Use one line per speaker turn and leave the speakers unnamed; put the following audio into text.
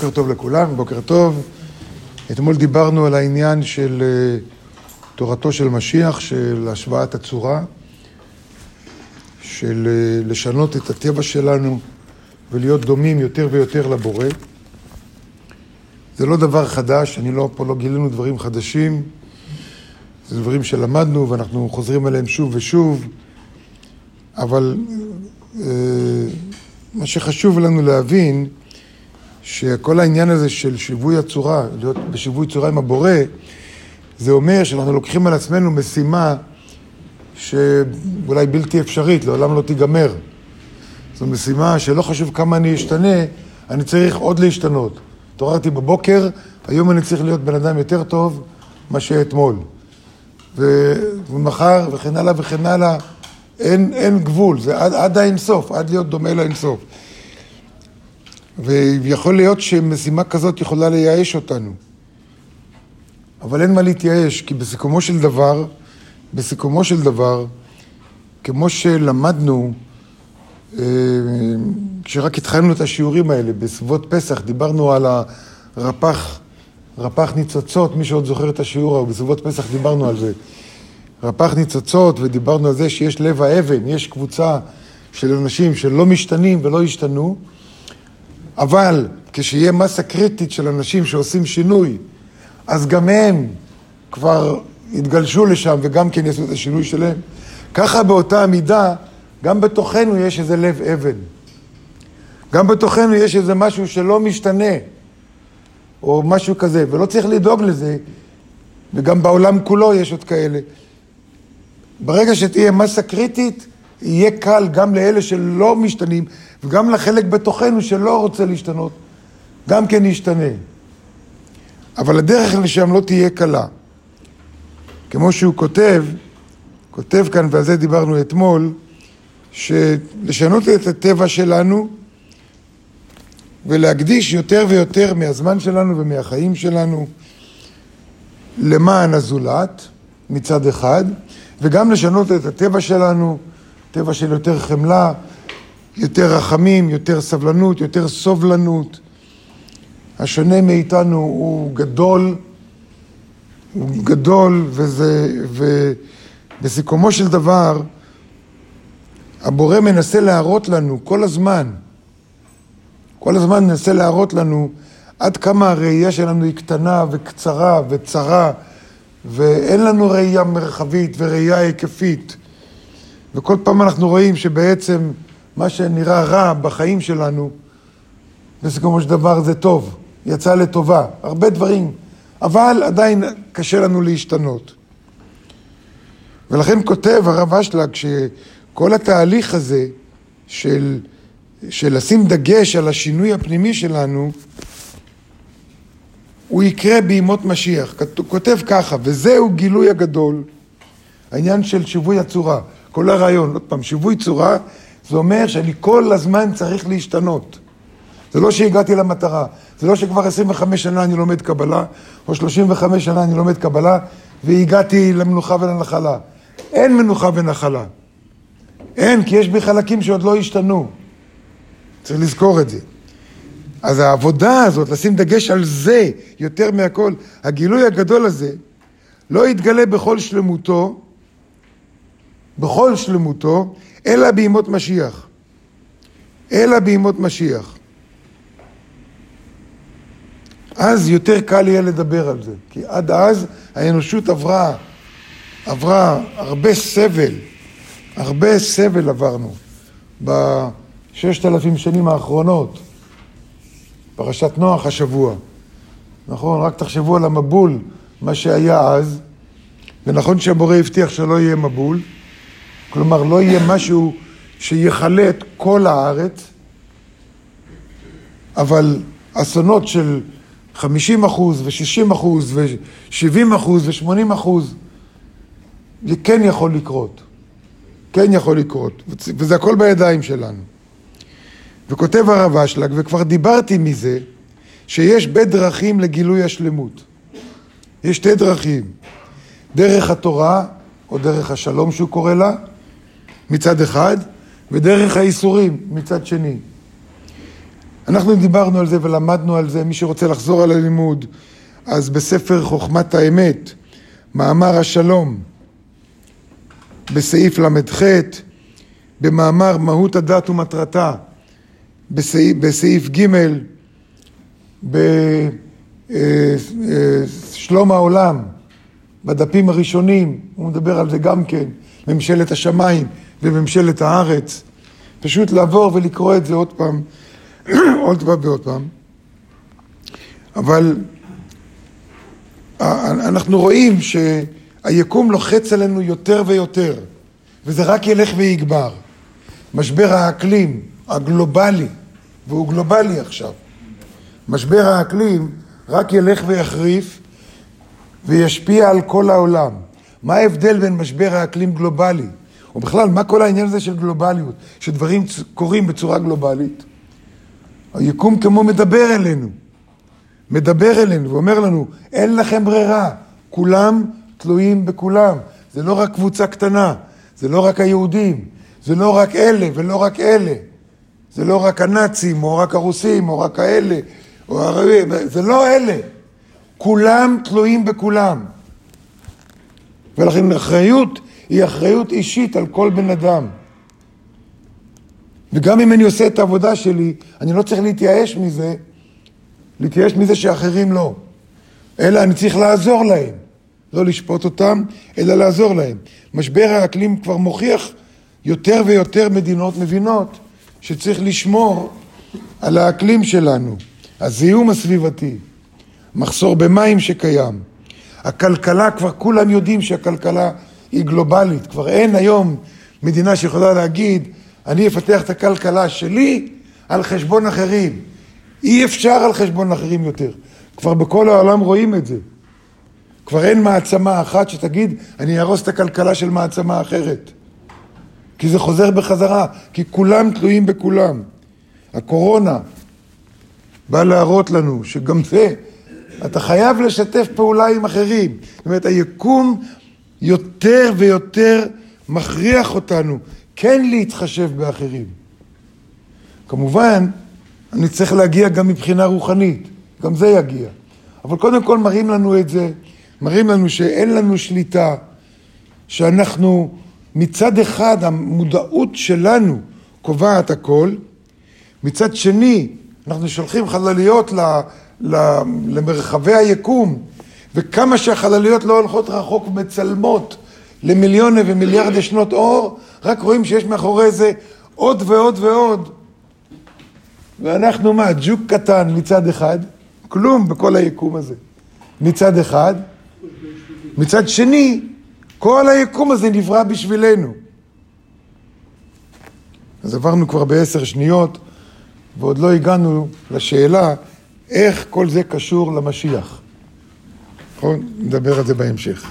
בוקר טוב לכולם, בוקר טוב. אתמול דיברנו על העניין של אה, תורתו של משיח, של השוואת הצורה, של אה, לשנות את הטבע שלנו ולהיות דומים יותר ויותר לבורא. זה לא דבר חדש, אני לא, פה לא גילינו דברים חדשים, זה דברים שלמדנו ואנחנו חוזרים עליהם שוב ושוב, אבל אה, מה שחשוב לנו להבין, שכל העניין הזה של שיווי הצורה, להיות בשיווי צורה עם הבורא, זה אומר שאנחנו לוקחים על עצמנו משימה שאולי בלתי אפשרית, לעולם לא תיגמר. זו משימה שלא חשוב כמה אני אשתנה, אני צריך עוד להשתנות. התעוררתי בבוקר, היום אני צריך להיות בן אדם יותר טוב מה שאתמול. ומחר וכן הלאה וכן הלאה, אין, אין גבול, זה עד, עד האינסוף, עד להיות דומה לאינסוף. ויכול להיות שמשימה כזאת יכולה לייאש אותנו. אבל אין מה להתייאש, כי בסיכומו של דבר, בסיכומו של דבר, כמו שלמדנו, אה, כשרק התחלנו את השיעורים האלה, בסביבות פסח, דיברנו על הרפ"ח, רפ"ח ניצוצות, מי שעוד זוכר את השיעור ההוא, בסביבות פסח דיברנו על זה. רפ"ח ניצוצות, ודיברנו על זה שיש לב האבן, יש קבוצה של אנשים שלא משתנים ולא השתנו, אבל כשיהיה מסה קריטית של אנשים שעושים שינוי, אז גם הם כבר יתגלשו לשם וגם כן יעשו את השינוי שלהם. ככה באותה המידה, גם בתוכנו יש איזה לב אבן. גם בתוכנו יש איזה משהו שלא משתנה, או משהו כזה, ולא צריך לדאוג לזה, וגם בעולם כולו יש עוד כאלה. ברגע שתהיה מסה קריטית, יהיה קל גם לאלה שלא משתנים, וגם לחלק בתוכנו שלא רוצה להשתנות, גם כן ישתנה. אבל הדרך לשם לא תהיה קלה. כמו שהוא כותב, כותב כאן, ועל זה דיברנו אתמול, שלשנות את הטבע שלנו ולהקדיש יותר ויותר מהזמן שלנו ומהחיים שלנו למען הזולת מצד אחד, וגם לשנות את הטבע שלנו, טבע של יותר חמלה, יותר רחמים, יותר סבלנות, יותר סובלנות. השונה מאיתנו הוא גדול, הוא גדול, וזה, ובסיכומו של דבר, הבורא מנסה להראות לנו כל הזמן, כל הזמן מנסה להראות לנו עד כמה הראייה שלנו היא קטנה וקצרה וצרה, ואין לנו ראייה מרחבית וראייה היקפית. וכל פעם אנחנו רואים שבעצם מה שנראה רע בחיים שלנו, בסיכומו של דבר זה טוב, יצא לטובה, הרבה דברים, אבל עדיין קשה לנו להשתנות. ולכן כותב הרב אשלג שכל התהליך הזה של, של לשים דגש על השינוי הפנימי שלנו, הוא יקרה בימות משיח. כותב ככה, וזהו גילוי הגדול, העניין של שיווי הצורה. כל הרעיון, עוד פעם, שיווי צורה, זה אומר שאני כל הזמן צריך להשתנות. זה לא שהגעתי למטרה, זה לא שכבר 25 שנה אני לומד קבלה, או 35 שנה אני לומד קבלה, והגעתי למנוחה ולנחלה. אין מנוחה ונחלה. אין, כי יש בי חלקים שעוד לא השתנו. צריך לזכור את זה. אז העבודה הזאת, לשים דגש על זה יותר מהכל, הגילוי הגדול הזה, לא יתגלה בכל שלמותו, בכל שלמותו, אלא בימות משיח. אלא בימות משיח. אז יותר קל יהיה לדבר על זה, כי עד אז האנושות עברה, עברה הרבה סבל, הרבה סבל עברנו בששת אלפים שנים האחרונות. פרשת נוח השבוע. נכון, רק תחשבו על המבול, מה שהיה אז, ונכון שהבורא הבטיח שלא יהיה מבול, כלומר לא יהיה משהו שיכלה את כל הארץ, אבל אסונות של 50 אחוז ו-60 אחוז ו-70 אחוז ו-80 אחוז, זה כן יכול לקרות. כן יכול לקרות, וזה הכל בידיים שלנו. וכותב הרב אשלג, וכבר דיברתי מזה, שיש בית דרכים לגילוי השלמות. יש שתי דרכים, דרך התורה, או דרך השלום שהוא קורא לה, מצד אחד, ודרך האיסורים מצד שני. אנחנו דיברנו על זה ולמדנו על זה, מי שרוצה לחזור על הלימוד, אז בספר חוכמת האמת, מאמר השלום, בסעיף ל"ח, במאמר מהות הדת ומטרתה, בסעיף, בסעיף ג', בשלום העולם, בדפים הראשונים, הוא מדבר על זה גם כן, ממשלת השמיים וממשלת הארץ. פשוט לעבור ולקרוא את זה עוד פעם, עוד פעם ועוד פעם. אבל אנחנו רואים שהיקום לוחץ עלינו יותר ויותר, וזה רק ילך ויגבר. משבר האקלים הגלובלי, והוא גלובלי עכשיו, משבר האקלים רק ילך ויחריף וישפיע על כל העולם. מה ההבדל בין משבר האקלים גלובלי, או בכלל, מה כל העניין הזה של גלובליות, שדברים קורים בצורה גלובלית? היקום כמו מדבר אלינו, מדבר אלינו ואומר לנו, אין לכם ברירה, כולם תלויים בכולם. זה לא רק קבוצה קטנה, זה לא רק היהודים, זה לא רק אלה ולא רק אלה. זה לא רק הנאצים, או רק הרוסים, או רק האלה, או הערבים, זה לא אלה. כולם תלויים בכולם. ולכן אחריות היא אחריות אישית על כל בן אדם. וגם אם אני עושה את העבודה שלי, אני לא צריך להתייאש מזה, להתייאש מזה שאחרים לא. אלא אני צריך לעזור להם. לא לשפוט אותם, אלא לעזור להם. משבר האקלים כבר מוכיח יותר ויותר מדינות מבינות שצריך לשמור על האקלים שלנו. הזיהום הסביבתי, מחסור במים שקיים. הכלכלה, כבר כולם יודעים שהכלכלה היא גלובלית. כבר אין היום מדינה שיכולה להגיד, אני אפתח את הכלכלה שלי על חשבון אחרים. אי אפשר על חשבון אחרים יותר. כבר בכל העולם רואים את זה. כבר אין מעצמה אחת שתגיד, אני אהרוס את הכלכלה של מעצמה אחרת. כי זה חוזר בחזרה, כי כולם תלויים בכולם. הקורונה באה להראות לנו שגם זה, אתה חייב לשתף פעולה עם אחרים. זאת אומרת, היקום יותר ויותר מכריח אותנו כן להתחשב באחרים. כמובן, אני צריך להגיע גם מבחינה רוחנית, גם זה יגיע. אבל קודם כל מראים לנו את זה, מראים לנו שאין לנו שליטה, שאנחנו מצד אחד המודעות שלנו קובעת הכל, מצד שני אנחנו שולחים חלליות למרחבי היקום, וכמה שהחלליות לא הולכות רחוק ומצלמות למיליוני ומיליארדי שנות אור, רק רואים שיש מאחורי זה עוד ועוד ועוד. ואנחנו מה, ג'וק קטן מצד אחד, כלום בכל היקום הזה, מצד אחד. מצד שני, כל היקום הזה נברא בשבילנו. אז עברנו כבר בעשר שניות, ועוד לא הגענו לשאלה איך כל זה קשור למשיח. נכון? נדבר על זה בהמשך.